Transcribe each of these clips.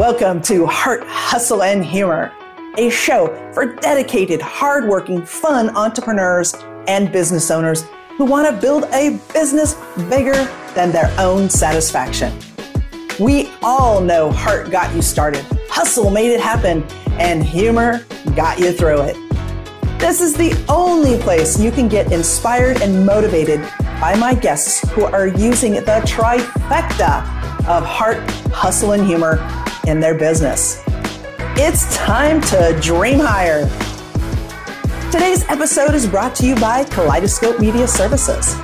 Welcome to Heart, Hustle, and Humor, a show for dedicated, hardworking, fun entrepreneurs and business owners who want to build a business bigger than their own satisfaction. We all know heart got you started, hustle made it happen, and humor got you through it. This is the only place you can get inspired and motivated by my guests who are using the trifecta of heart, hustle, and humor in their business. It's time to dream higher. Today's episode is brought to you by Kaleidoscope Media Services.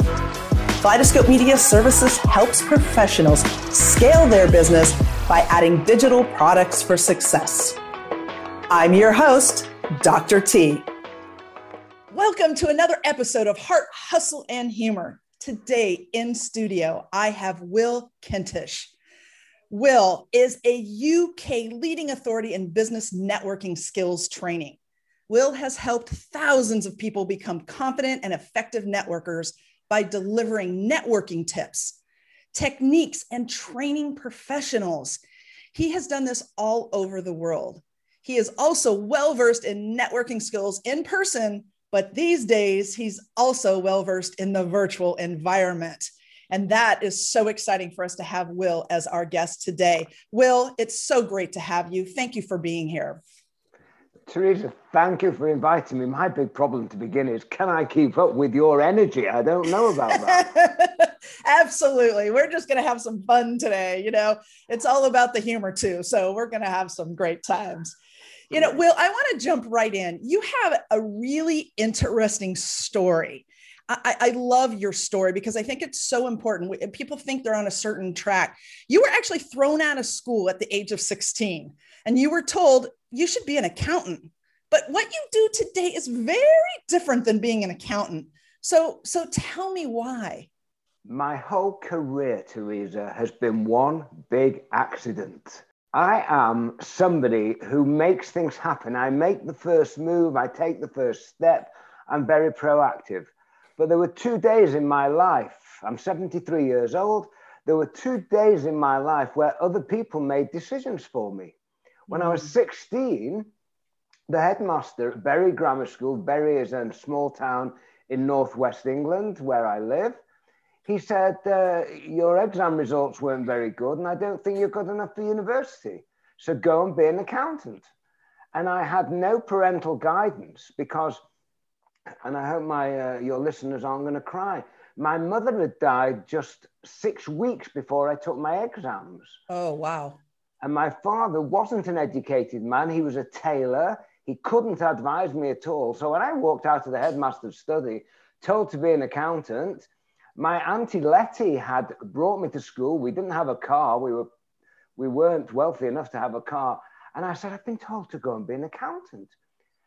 Kaleidoscope Media Services helps professionals scale their business by adding digital products for success. I'm your host, Dr. T. Welcome to another episode of Heart, Hustle, and Humor. Today in studio, I have Will Kintish. Will is a UK leading authority in business networking skills training. Will has helped thousands of people become confident and effective networkers by delivering networking tips, techniques, and training professionals. He has done this all over the world. He is also well versed in networking skills in person, but these days he's also well versed in the virtual environment. And that is so exciting for us to have Will as our guest today. Will, it's so great to have you. Thank you for being here. Teresa, thank you for inviting me. My big problem to begin is can I keep up with your energy? I don't know about that. Absolutely. We're just going to have some fun today. You know, it's all about the humor too. So we're going to have some great times. You know, Will, I want to jump right in. You have a really interesting story. I, I, love your story because I think it's so important. People think they're on a certain track. You were actually thrown out of school at the age of 16 and you were told you should be an accountant. But what you do today is very different than being an accountant. So, so tell me why. My whole career, Teresa, has been one big accident. I am somebody who makes things happen. I make the first move, I take the first step. I'm very proactive. But there were two days in my life, I'm 73 years old. There were two days in my life where other people made decisions for me. When I was mm. 16, the headmaster at Bury Grammar School, Bury is a small town in northwest England where I live. He said, uh, Your exam results weren't very good, and I don't think you're good enough for university. So go and be an accountant. And I had no parental guidance because and I hope my uh, your listeners aren't going to cry. My mother had died just six weeks before I took my exams. Oh wow! And my father wasn't an educated man; he was a tailor. He couldn't advise me at all. So when I walked out of the headmaster's study, told to be an accountant, my auntie Letty had brought me to school. We didn't have a car. We were we weren't wealthy enough to have a car. And I said, I've been told to go and be an accountant.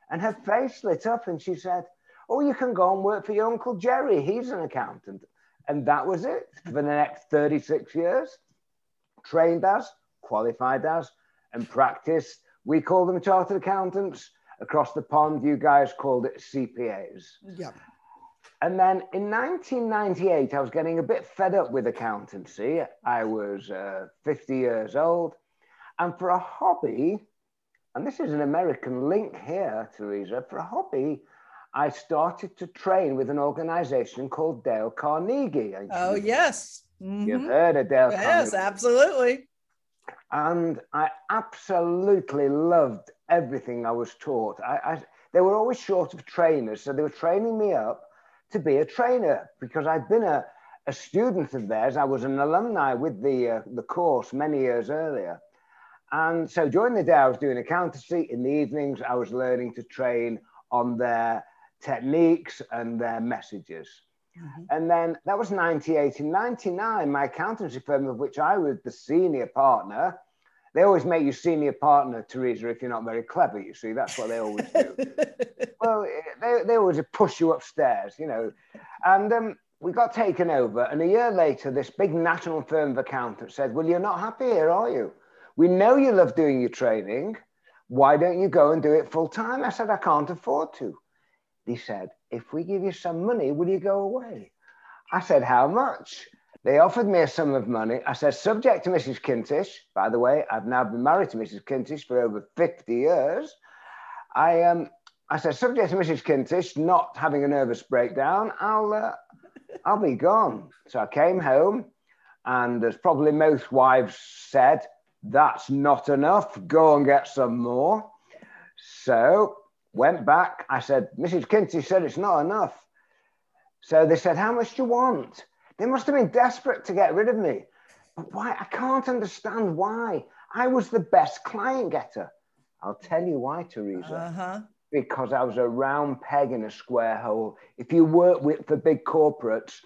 And her face lit up and she said, or you can go and work for your Uncle Jerry. He's an accountant. And that was it for the next 36 years. Trained as, qualified as, and practiced. We call them chartered accountants. Across the pond, you guys called it CPAs. Yeah. And then in 1998, I was getting a bit fed up with accountancy. I was uh, 50 years old. And for a hobby, and this is an American link here, Teresa, for a hobby, I started to train with an organization called Dale Carnegie. Oh, yes. Mm-hmm. You've heard of Dale yes, Carnegie. Yes, absolutely. And I absolutely loved everything I was taught. I, I, they were always short of trainers, so they were training me up to be a trainer because I'd been a, a student of theirs. I was an alumni with the, uh, the course many years earlier. And so during the day, I was doing accountancy. In the evenings, I was learning to train on their techniques and their messages. Mm-hmm. And then that was 98. In 99, my accountancy firm, of which I was the senior partner, they always make you senior partner, Teresa, if you're not very clever, you see. That's what they always do. well, they, they always push you upstairs, you know. And um, we got taken over. And a year later, this big national firm of accountants said, Well, you're not happy here, are you? We know you love doing your training. Why don't you go and do it full time? I said, I can't afford to. He said, If we give you some money, will you go away? I said, How much? They offered me a sum of money. I said, subject to Mrs. Kintish. By the way, I've now been married to Mrs. Kintish for over 50 years. I, um, I said, subject to Mrs. Kintish not having a nervous breakdown, I'll, uh, I'll be gone. So I came home, and as probably most wives said, that's not enough. Go and get some more. So went back. I said, Mrs. Kintish said it's not enough. So they said, How much do you want? They must have been desperate to get rid of me. But why? I can't understand why. I was the best client getter. I'll tell you why, Teresa. Uh-huh. Because I was a round peg in a square hole. If you work with for big corporates,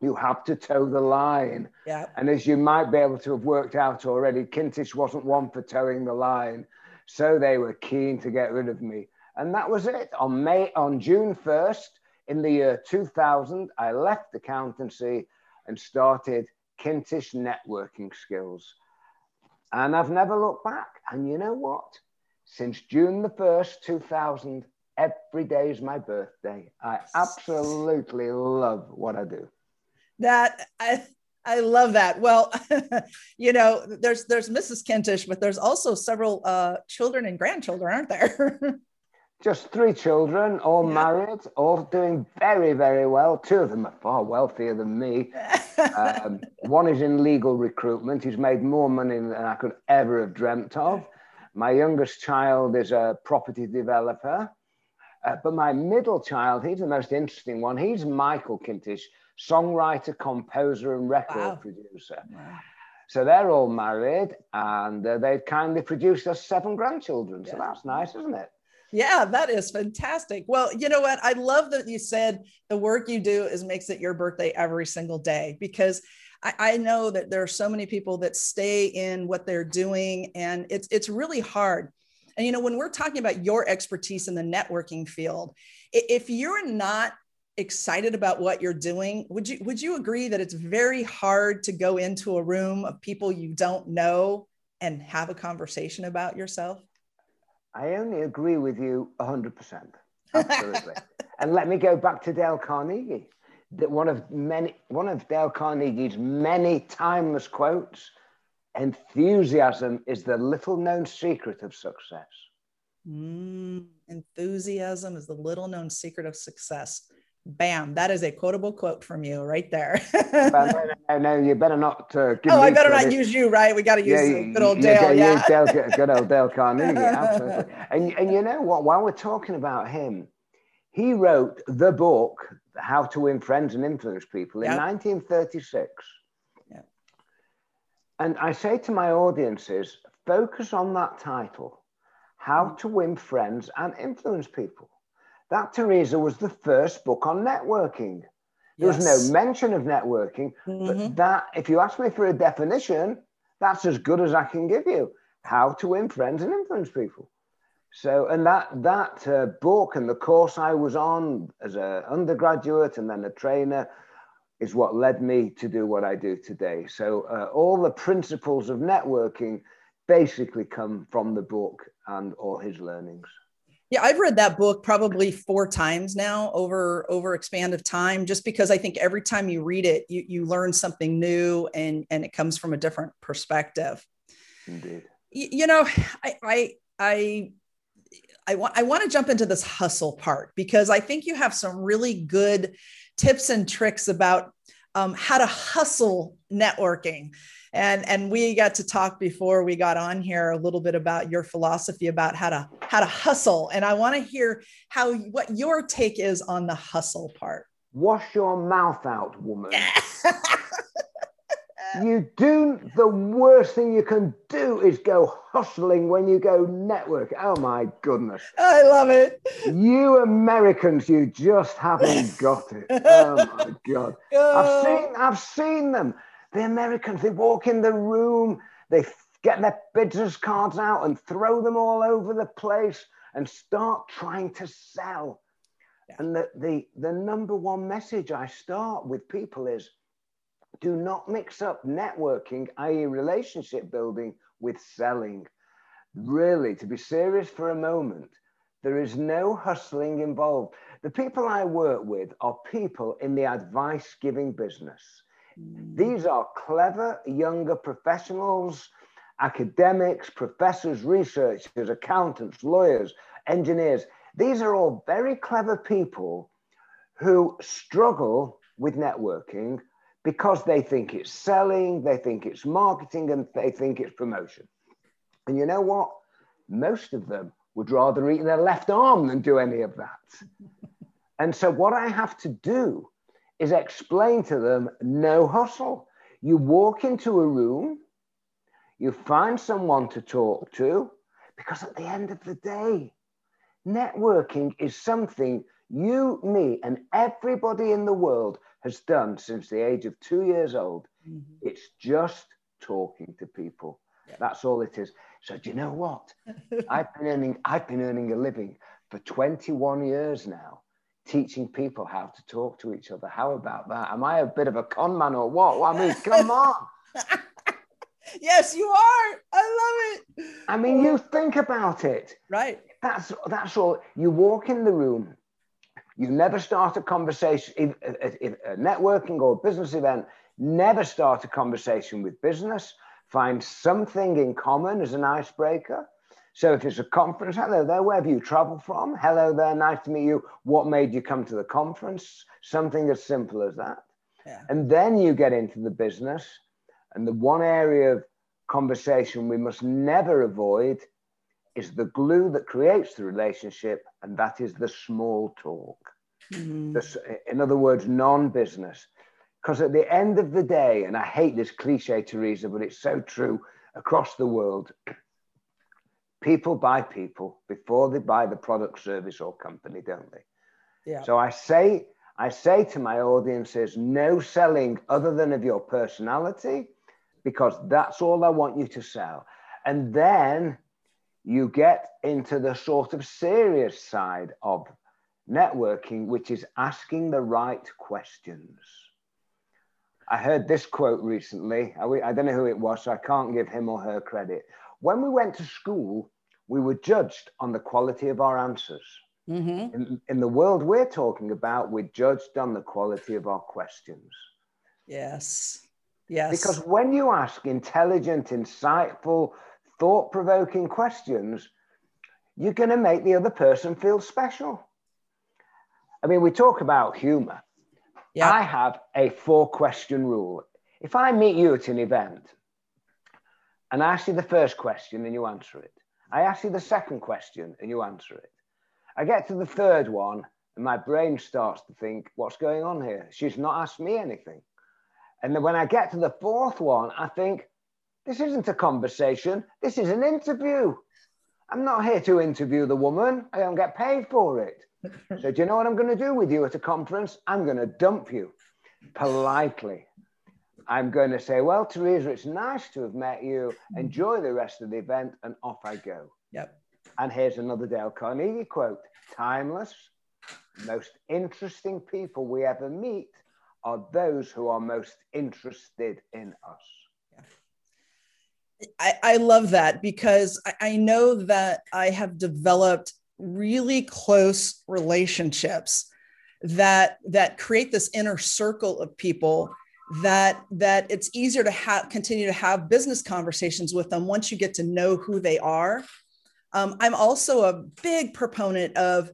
you have to toe the line. Yeah. And as you might be able to have worked out already, Kintish wasn't one for toeing the line. So they were keen to get rid of me. And that was it. On May on June 1st, in the year 2000, I left accountancy and started Kintish networking skills. And I've never looked back. And you know what? Since June the 1st, 2000, every day is my birthday. I absolutely love what I do. That I I love that. Well, you know, there's there's Mrs. Kintish, but there's also several uh, children and grandchildren, aren't there? Just three children, all yeah. married, all doing very, very well. Two of them are far wealthier than me. um, one is in legal recruitment. He's made more money than I could ever have dreamt of. My youngest child is a property developer. Uh, but my middle child, he's the most interesting one. He's Michael Kintish, songwriter, composer, and record wow. producer. Wow. So they're all married and uh, they've kindly produced us seven grandchildren. Yeah. So that's nice, isn't it? Yeah, that is fantastic. Well, you know what? I love that you said the work you do is makes it your birthday every single day because I, I know that there are so many people that stay in what they're doing and it's it's really hard. And you know, when we're talking about your expertise in the networking field, if you're not excited about what you're doing, would you would you agree that it's very hard to go into a room of people you don't know and have a conversation about yourself? I only agree with you 100%. Absolutely. and let me go back to Dale Carnegie. That one of many, one of Dale Carnegie's many timeless quotes: "Enthusiasm is the little-known secret of success." Mm, enthusiasm is the little-known secret of success. Bam! That is a quotable quote from you right there. no, you better not. Uh, oh, I better not use you, right? We got to use yeah, good old Dale. Yeah, Dale, good old Dale Carnegie. Absolutely. And and you know what? While we're talking about him, he wrote the book "How to Win Friends and Influence People" in yep. 1936. Yeah. And I say to my audiences, focus on that title: "How mm. to Win Friends and Influence People." That, Teresa, was the first book on networking. There yes. was no mention of networking, mm-hmm. but that, if you ask me for a definition, that's as good as I can give you. How to win friends and influence people. So, and that that uh, book and the course I was on as an undergraduate and then a trainer is what led me to do what I do today. So, uh, all the principles of networking basically come from the book and all his learnings. Yeah, I've read that book probably four times now over over expand of time, just because I think every time you read it, you you learn something new and and it comes from a different perspective. Indeed. You, you know, I I I I want I want to jump into this hustle part because I think you have some really good tips and tricks about um, how to hustle networking. And and we got to talk before we got on here a little bit about your philosophy about how to how to hustle. And i want to hear how what your take is on the hustle part. Wash your mouth out woman you do the worst thing you can do is go hustling when you go network. Oh my goodness. I love it. You Americans, you just haven't got it. Oh my God. Oh. I've seen I've seen them. The Americans, they walk in the room, they get their business cards out and throw them all over the place and start trying to sell. Yeah. And the, the, the number one message I start with people is do not mix up networking, i.e., relationship building, with selling. Really, to be serious for a moment, there is no hustling involved. The people I work with are people in the advice giving business Mm. These are clever younger professionals, academics, professors, researchers, accountants, lawyers, engineers. These are all very clever people who struggle with networking because they think it's selling, they think it's marketing, and they think it's promotion. And you know what? Most of them would rather eat their left arm than do any of that. and so, what I have to do is explain to them no hustle. You walk into a room, you find someone to talk to, because at the end of the day, networking is something you, me, and everybody in the world has done since the age of two years old. Mm-hmm. It's just talking to people. Yeah. That's all it is. So do you know what? I've been earning I've been earning a living for 21 years now, teaching people how to talk to each other. How about that? Am I a bit of a con man or what? Well, I mean, come on. yes, you are. I love it. I mean, you think about it. Right. That's that's all. You walk in the room, you never start a conversation, if, if, if a networking or a business event, never start a conversation with business find something in common as an icebreaker. So if it's a conference, hello there, where have you traveled from? Hello there, nice to meet you. What made you come to the conference? Something as simple as that. Yeah. And then you get into the business. And the one area of conversation we must never avoid is the glue that creates the relationship, and that is the small talk. Mm-hmm. The, in other words, non business. Because at the end of the day, and I hate this cliche, Teresa, but it's so true across the world, people buy people before they buy the product, service, or company, don't they? Yeah. So I say, I say to my audiences, no selling other than of your personality, because that's all I want you to sell. And then you get into the sort of serious side of networking, which is asking the right questions. I heard this quote recently. I, don't know who it was, so I can't give him or her credit. When we went to school, we were judged on the quality of our answers. Mm-hmm. In, in the world we're talking about, we're judged on the quality of our questions. Yes. Yes. Because when you ask intelligent, insightful, thought provoking questions, you're going to make the other person feel special. I mean, we talk about humor. Yep. I have a four question rule. If I meet you at an event and I ask you the first question and you answer it, I ask you the second question and you answer it. I get to the third one and my brain starts to think, what's going on here? She's not asked me anything. And then when I get to the fourth one, I think, this isn't a conversation, this is an interview. I'm not here to interview the woman, I don't get paid for it. So, do you know what I'm going to do with you at a conference? I'm going to dump you politely. I'm going to say, Well, Teresa, it's nice to have met you. Enjoy the rest of the event, and off I go. Yep. And here's another Dale Carnegie quote Timeless, most interesting people we ever meet are those who are most interested in us. I, I love that because I, I know that I have developed really close relationships that that create this inner circle of people that that it's easier to have continue to have business conversations with them once you get to know who they are. Um, i'm also a big proponent of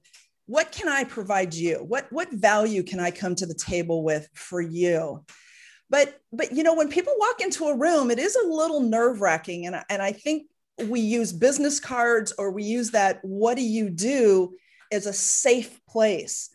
what can i provide you? What what value can i come to the table with for you but but you know when people walk into a room it is a little nerve wracking and, and i think we use business cards or we use that what do you do as a safe place.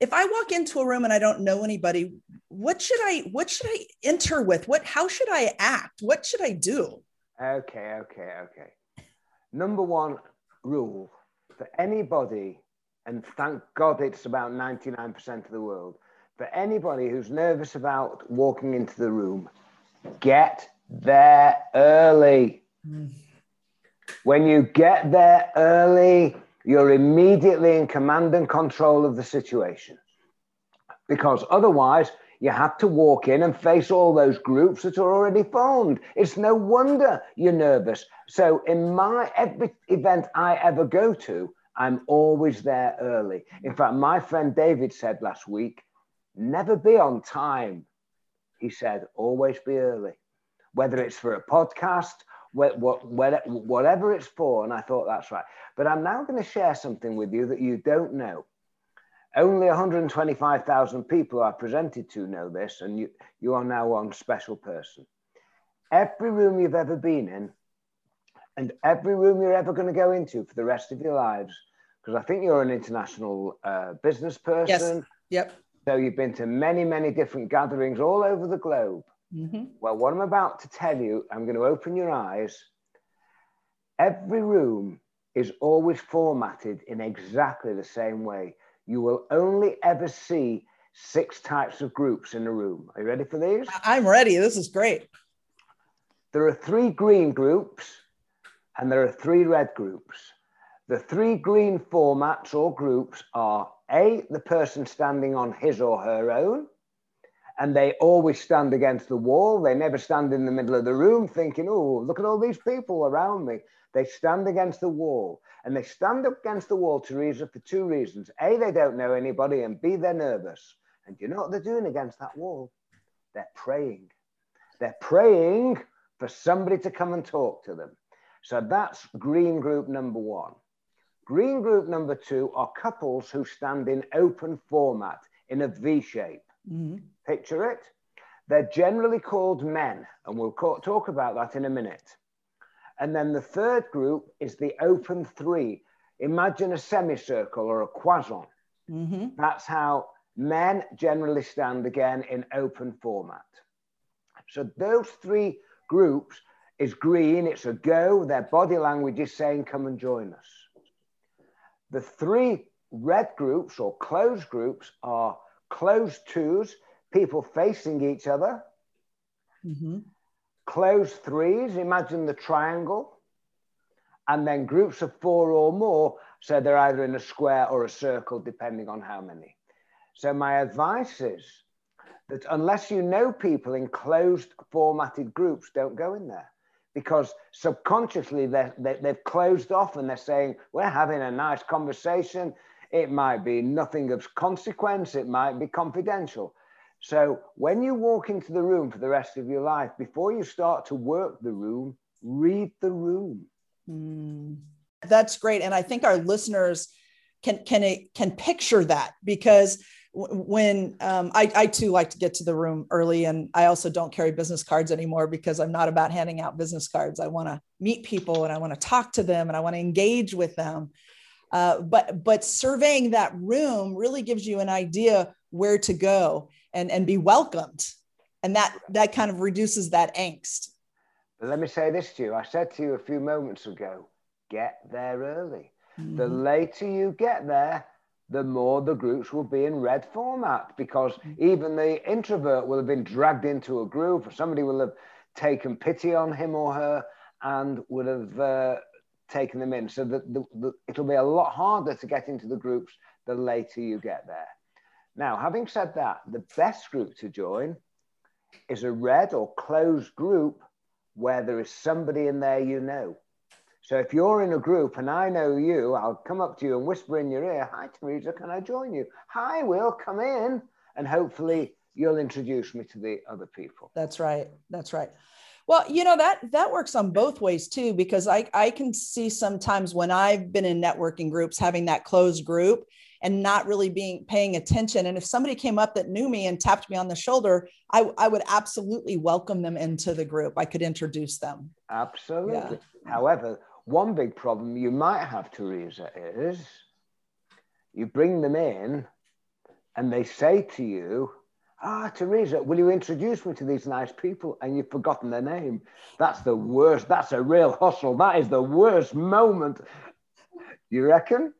If i walk into a room and i don't know anybody what should i what should i enter with? What how should i act? What should i do? Okay okay okay. Number one rule for anybody and thank god it's about 99% of the world for anybody who's nervous about walking into the room get there early. When you get there early, you're immediately in command and control of the situation. Because otherwise, you have to walk in and face all those groups that are already formed. It's no wonder you're nervous. So, in my every event I ever go to, I'm always there early. In fact, my friend David said last week, never be on time. He said, always be early, whether it's for a podcast, whatever it's for. And I thought that's right. But I'm now going to share something with you that you don't know. Only 125,000 people I presented to know this, and you, you are now one special person. Every room you've ever been in, and every room you're ever going to go into for the rest of your lives, because I think you're an international uh, business person. Yes. Yep. So you've been to many, many different gatherings all over the globe. Mm-hmm. Well, what I'm about to tell you, I'm going to open your eyes. Every room is always formatted in exactly the same way you will only ever see six types of groups in a room. Are you ready for these? I'm ready. This is great. There are three green groups and there are three red groups. The three green formats or groups are A, the person standing on his or her own, and they always stand against the wall. They never stand in the middle of the room thinking, oh, look at all these people around me. They stand against the wall and they stand up against the wall, Teresa, for two reasons. A, they don't know anybody, and B, they're nervous. And you know what they're doing against that wall? They're praying. They're praying for somebody to come and talk to them. So that's green group number one. Green group number two are couples who stand in open format in a V shape. Mm-hmm. Picture it. They're generally called men, and we'll talk about that in a minute. And then the third group is the open three. Imagine a semicircle or a quadrant. Mm-hmm. That's how men generally stand again in open format. So those three groups is green, it's a go. Their body language is saying, come and join us. The three red groups or closed groups are closed twos, people facing each other. Mm-hmm closed threes, imagine the triangle, and then groups of four or more, so they're either in a square or a circle, depending on how many. So my advice is that unless you know people in closed formatted groups, don't go in there because subconsciously they they've closed off and they're saying, we're having a nice conversation. It might be nothing of consequence. It might be confidential. So when you walk into the room for the rest of your life, before you start to work the room, read the room. Mm, that's great, and I think our listeners can can can picture that because when um, I, I too like to get to the room early and i also don't carry business cards anymore because i'm not about handing out business cards. I want to meet people and i want to talk to them and i want to engage with them. Uh, but but surveying that room really gives you an idea where to go and and be welcomed. And that that kind of reduces that angst. Let me say this to you. I said to you a few moments ago get there early. Mm-hmm. the later you get there the more the groups will be in red format because mm-hmm. even the introvert will have been dragged into a group or somebody will have taken pity on him or her and would have uh, taken them in so that the, the, it'll be a lot harder to get into the groups the later you get there now, having said that, the best group to join is a red or closed group where there is somebody in there you know. So if you're in a group and I know you, I'll come up to you and whisper in your ear, Hi, Teresa, can I join you? Hi, Will, come in. And hopefully you'll introduce me to the other people. That's right. That's right. Well, you know that that works on both ways too because I I can see sometimes when I've been in networking groups having that closed group and not really being paying attention. And if somebody came up that knew me and tapped me on the shoulder, I, I would absolutely welcome them into the group. I could introduce them. Absolutely. Yeah. However, one big problem you might have, Teresa, is you bring them in and they say to you, Ah, Teresa, will you introduce me to these nice people? And you've forgotten their name. That's the worst. That's a real hustle. That is the worst moment. You reckon?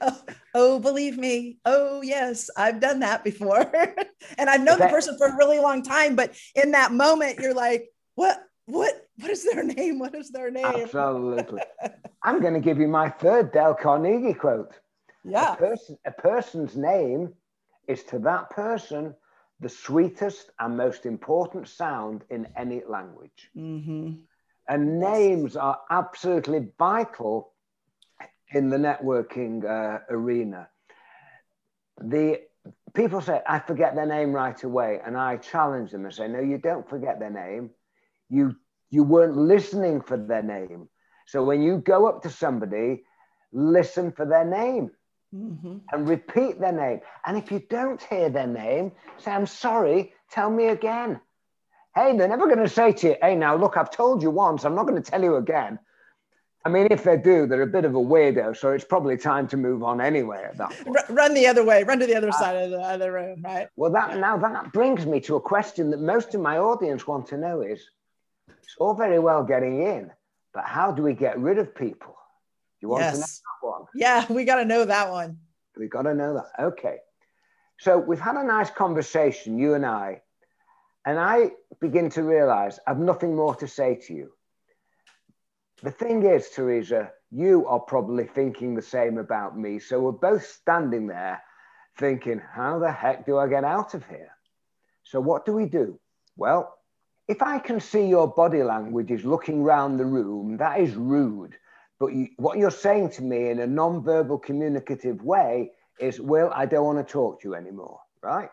oh, oh, believe me. Oh, yes, I've done that before. and I've known that, the person for a really long time, but in that moment, you're like, what, what, what is their name? What is their name? Absolutely. I'm going to give you my third Dale Carnegie quote. Yeah. A, person, a person's name is to that person the sweetest and most important sound in any language. Mm-hmm. And names are absolutely vital in the networking uh, arena. The people say, I forget their name right away. And I challenge them and say, no, you don't forget their name. You, you weren't listening for their name. So when you go up to somebody, listen for their name mm-hmm. and repeat their name. And if you don't hear their name, say, I'm sorry, tell me again. Hey, they're never going to say to you, hey, now look, I've told you once, I'm not going to tell you again. I mean, if they do, they're a bit of a weirdo, so it's probably time to move on anyway at that point. Run the other way, run to the other uh, side of the other room, right? Well, that now that brings me to a question that most of my audience want to know is it's all very well getting in, but how do we get rid of people? You want yes. to know that one? Yeah, we got to know that one. We got to know that. Okay. So we've had a nice conversation, you and I, and I begin to realize I've nothing more to say to you. The thing is, Teresa, you are probably thinking the same about me. So we're both standing there thinking, how the heck do I get out of here? So what do we do? Well, if I can see your body language is looking round the room, that is rude. But you, what you're saying to me in a non-verbal communicative way is, Will, I don't want to talk to you anymore, right?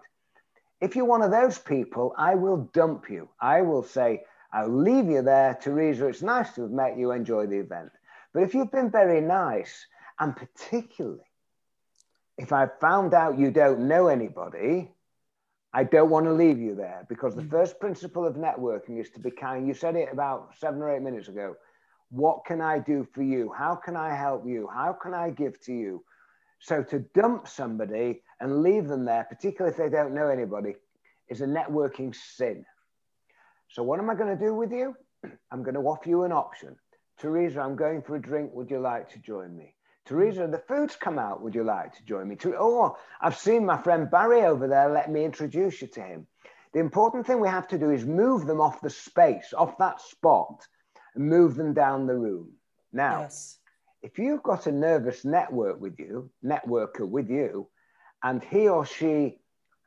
If you're one of those people, I will dump you. I will say, I'll leave you there, Teresa. It's nice to have met you. Enjoy the event. But if you've been very nice, and particularly if I've found out you don't know anybody, I don't want to leave you there because the mm. first principle of networking is to be kind. You said it about seven or eight minutes ago. What can I do for you? How can I help you? How can I give to you? So to dump somebody and leave them there, particularly if they don't know anybody, is a networking sin. So what am I going to do with you? I'm going to offer you an option. Teresa, I'm going for a drink. Would you like to join me? Teresa, the food's come out. Would you like to join me? Oh, I've seen my friend Barry over there. Let me introduce you to him. The important thing we have to do is move them off the space, off that spot, and move them down the room. Now, yes. if you've got a nervous network with you, networker with you, and he or she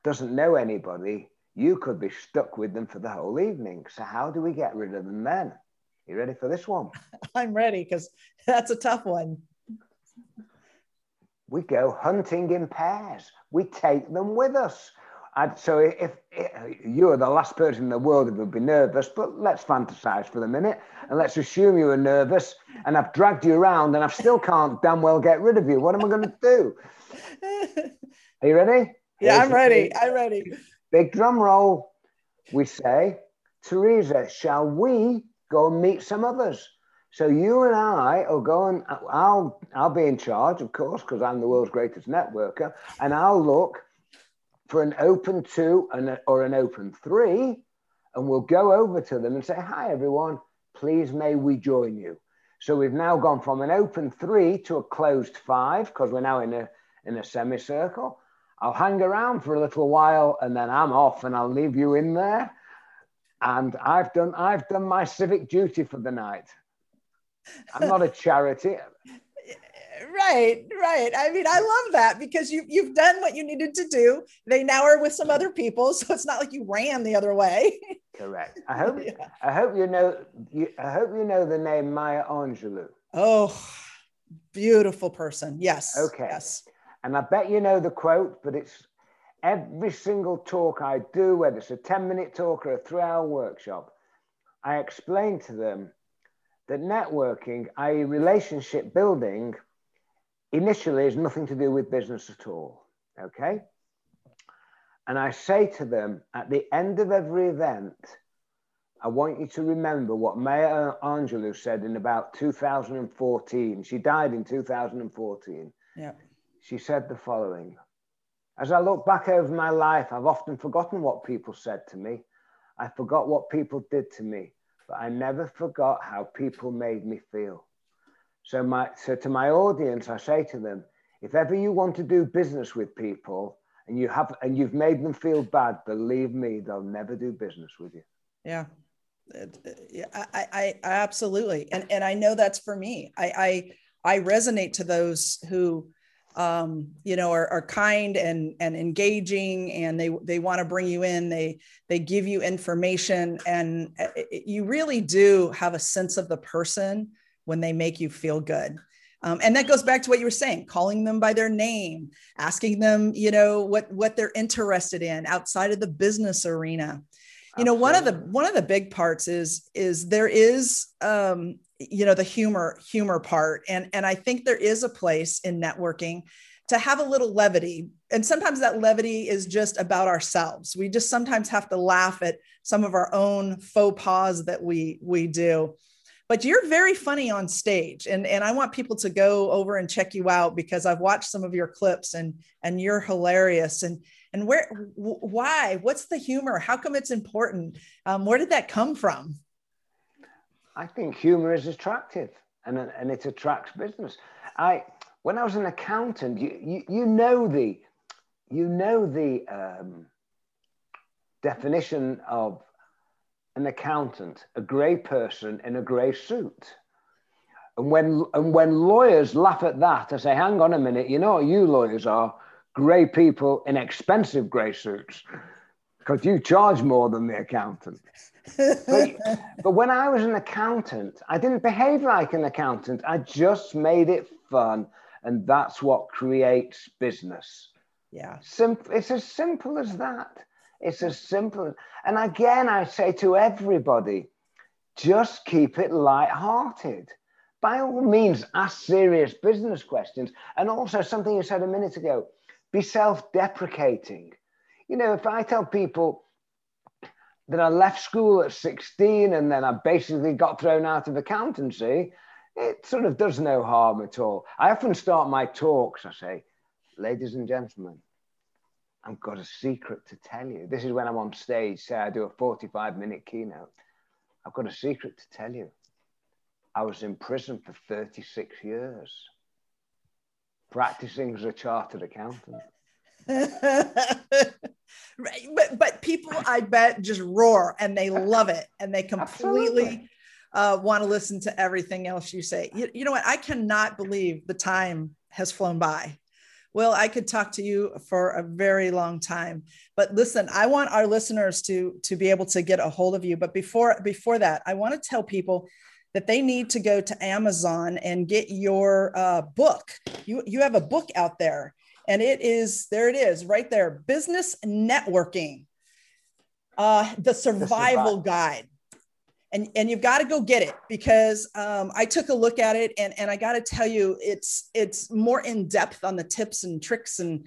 doesn't know anybody, you could be stuck with them for the whole evening. So, how do we get rid of them then? You ready for this one? I'm ready because that's a tough one. We go hunting in pairs. We take them with us. And so, if, if you're the last person in the world who would be nervous, but let's fantasize for the minute and let's assume you were nervous and I've dragged you around and I still can't damn well get rid of you. What am I going to do? Are you ready? Yeah, Here's I'm ready. I'm ready. Big drum roll. We say, Teresa, shall we go meet some others? So you and I will go and I'll I'll be in charge, of course, because I'm the world's greatest networker, and I'll look for an open two and or an open three, and we'll go over to them and say, "Hi, everyone. Please, may we join you?" So we've now gone from an open three to a closed five because we're now in a in a semicircle. I'll hang around for a little while and then I'm off and I'll leave you in there. And I've done I've done my civic duty for the night. I'm not a charity. right, right. I mean, I love that because you you've done what you needed to do. They now are with some other people, so it's not like you ran the other way. Correct. I hope yeah. I hope you know you, I hope you know the name Maya Angelou. Oh, beautiful person. Yes. Okay. Yes. And I bet you know the quote, but it's every single talk I do, whether it's a 10 minute talk or a three hour workshop, I explain to them that networking, i.e., relationship building, initially is nothing to do with business at all. Okay? And I say to them at the end of every event, I want you to remember what Maya Angelou said in about 2014. She died in 2014. Yeah she said the following As I look back over my life, I've often forgotten what people said to me. I forgot what people did to me, but I never forgot how people made me feel. So, my, so to my audience, I say to them, if ever you want to do business with people and you have and you've made them feel bad, believe me, they'll never do business with you. Yeah. Yeah, I, I, I absolutely. And, and I know that's for me. I, I, I resonate to those who um, you know, are, are kind and and engaging, and they they want to bring you in. They they give you information, and it, uh, you really do have a sense of the person when they make you feel good. Um, and that goes back to what you were saying, calling them by their name, asking them, you know, what what they're interested in outside of the business arena. You know, one of the one of the big parts is is there is um, you know the humor humor part, and and I think there is a place in networking to have a little levity. And sometimes that levity is just about ourselves. We just sometimes have to laugh at some of our own faux pas that we we do. But you're very funny on stage. And and i want people to go over and check you out because i've watched some of your clips and and you're hilarious. And and where why? What's the humor? How come it's important? Um, where did that come from i think humor is attractive and and it attracts business i when i was an accountant you you, you know the you know the um, definition of an accountant, a grey person in a grey suit. And when, and when lawyers laugh at that, I say, hang on a minute, you know what you lawyers are? Grey people in expensive grey suits, because you charge more than the accountant. but, but when I was an accountant, I didn't behave like an accountant. I just made it fun. And that's what creates business. Yeah. Simple. It's as simple as that. It's as simple. And again, I say to everybody, just keep it light-hearted. By all means, ask serious business questions. And also something you said a minute ago, be self-deprecating. You know, if I tell people that I left school at 16 and then I basically got thrown out of accountancy, it sort of does no harm at all. I often start my talks, I say, ladies and gentlemen, I've got a secret to tell you. This is when I'm on stage, say I do a 45 minute keynote. I've got a secret to tell you. I was in prison for 36 years, practicing as a chartered accountant. right. But, but people, I bet, just roar and they love it and they completely uh, want to listen to everything else you say. You, you know what? I cannot believe the time has flown by. Well, I could talk to you for a very long time. But listen, I want our listeners to to be able to get a hold of you. But before before that, I want to tell people that they need to go to Amazon and get your uh, book. You you have a book out there, and it is there. It is right there. Business networking, uh, the survival guide and and you've got to go get it because um, I took a look at it and and I got to tell you it's it's more in depth on the tips and tricks and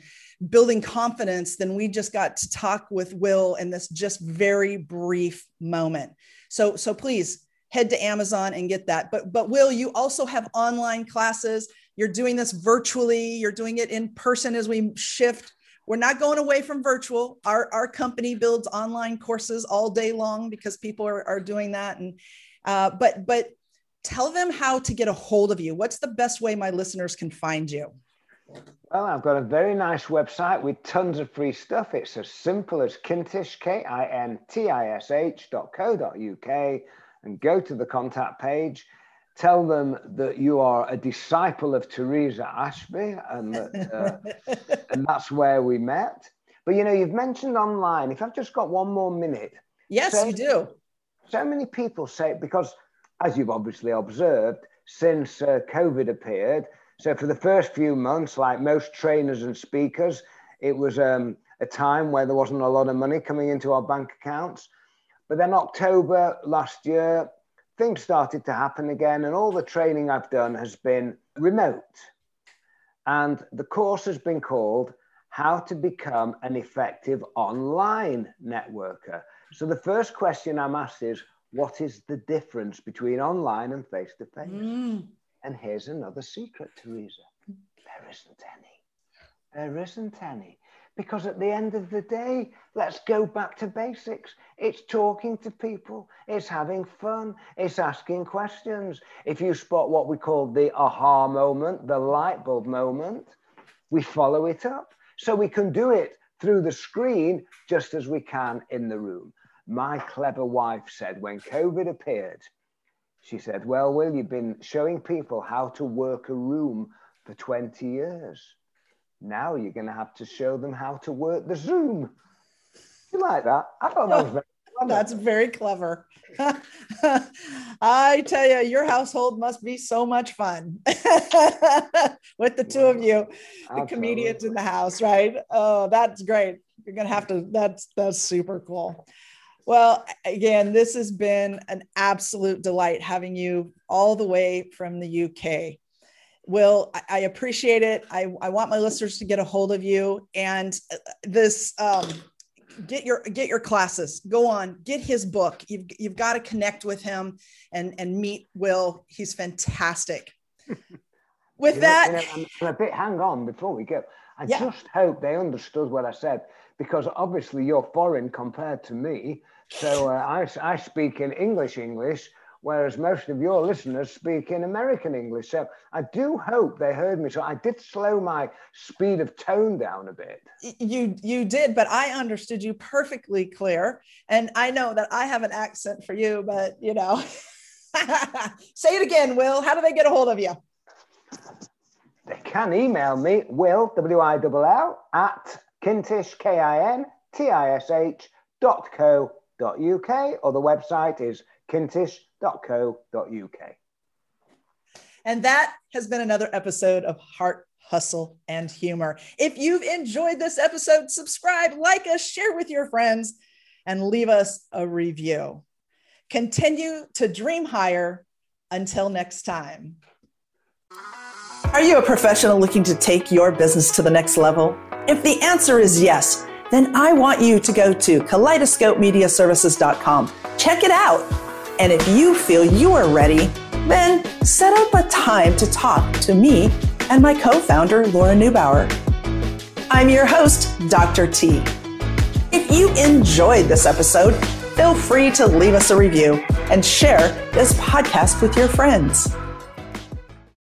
building confidence than we just got to talk with Will in this just very brief moment. So so please head to Amazon and get that. But but Will, you also have online classes. You're doing this virtually. You're doing it in person as we shift we're not going away from virtual. Our, our company builds online courses all day long because people are, are doing that. And uh, but but tell them how to get a hold of you. What's the best way my listeners can find you? Well, I've got a very nice website with tons of free stuff. It's as simple as Kintish, K I N T I S H dot co dot UK, and go to the contact page tell them that you are a disciple of Teresa Ashby, and that, uh, and that's where we met. But you know, you've mentioned online. If I've just got one more minute, yes, so, you do. So many people say because, as you've obviously observed, since uh, COVID appeared, so for the first few months, like most trainers and speakers, it was um, a time where there wasn't a lot of money coming into our bank accounts. But then October last year, things started to happen again, and all the training I've done has been remote. And the course has been called How to Become an Effective Online Networker. So the first question I'm asked is, what is the difference between online and face to face? And here's another secret, Teresa. There isn't any. There isn't any. Because at the end of the day, let's go back to basics. It's talking to people, it's having fun, it's asking questions. If you spot what we call the aha moment, the light bulb moment, we follow it up. So we can do it through the screen just as we can in the room. My clever wife said when COVID appeared, she said, Well, Will, you've been showing people how to work a room for 20 years. Now you're going to have to show them how to work the Zoom. You like that? I thought that was very That's very clever. I tell you, your household must be so much fun with the two of you, the comedians in the house, right? Oh, that's great. You're gonna have to. That's that's super cool. Well, again, this has been an absolute delight having you all the way from the UK. Will, I appreciate it. I, I want my listeners to get a hold of you. And uh, this um, get your get your classes. Go on get his book. You've, you've got to connect with him and and meet will. He's fantastic. With you that know, I'm, I'm, a bit hang on before we go. I yeah. just hope they understood what i said because obviously you're foreign compared to me. So uh, I, I speak in english english whereas most of your listeners speak in American English. So I do hope they heard me. So I did slow my speed of tone down a bit. You you did, but I understood you perfectly clear. And I know that I have an accent for you, but you know. Say it again, Will. How do they get a hold of you? They can email me, Will, W I L L, at kintish, K I N T I S H dot co dot UK, or the website is kintish.co.uk. And that has been another episode of Heart, Hustle, and Humor. If you've enjoyed this episode, subscribe, like us, share with your friends, and leave us a review. Continue to dream higher. Until next time. Are you a professional looking to take your business to the next level? If the answer is yes, then I want you to go to kaleidoscopemediaservices.com. Check it out and if you feel you are ready, then set up a time to talk to me and my co founder, Laura Neubauer. I'm your host, Dr. T. If you enjoyed this episode, feel free to leave us a review and share this podcast with your friends.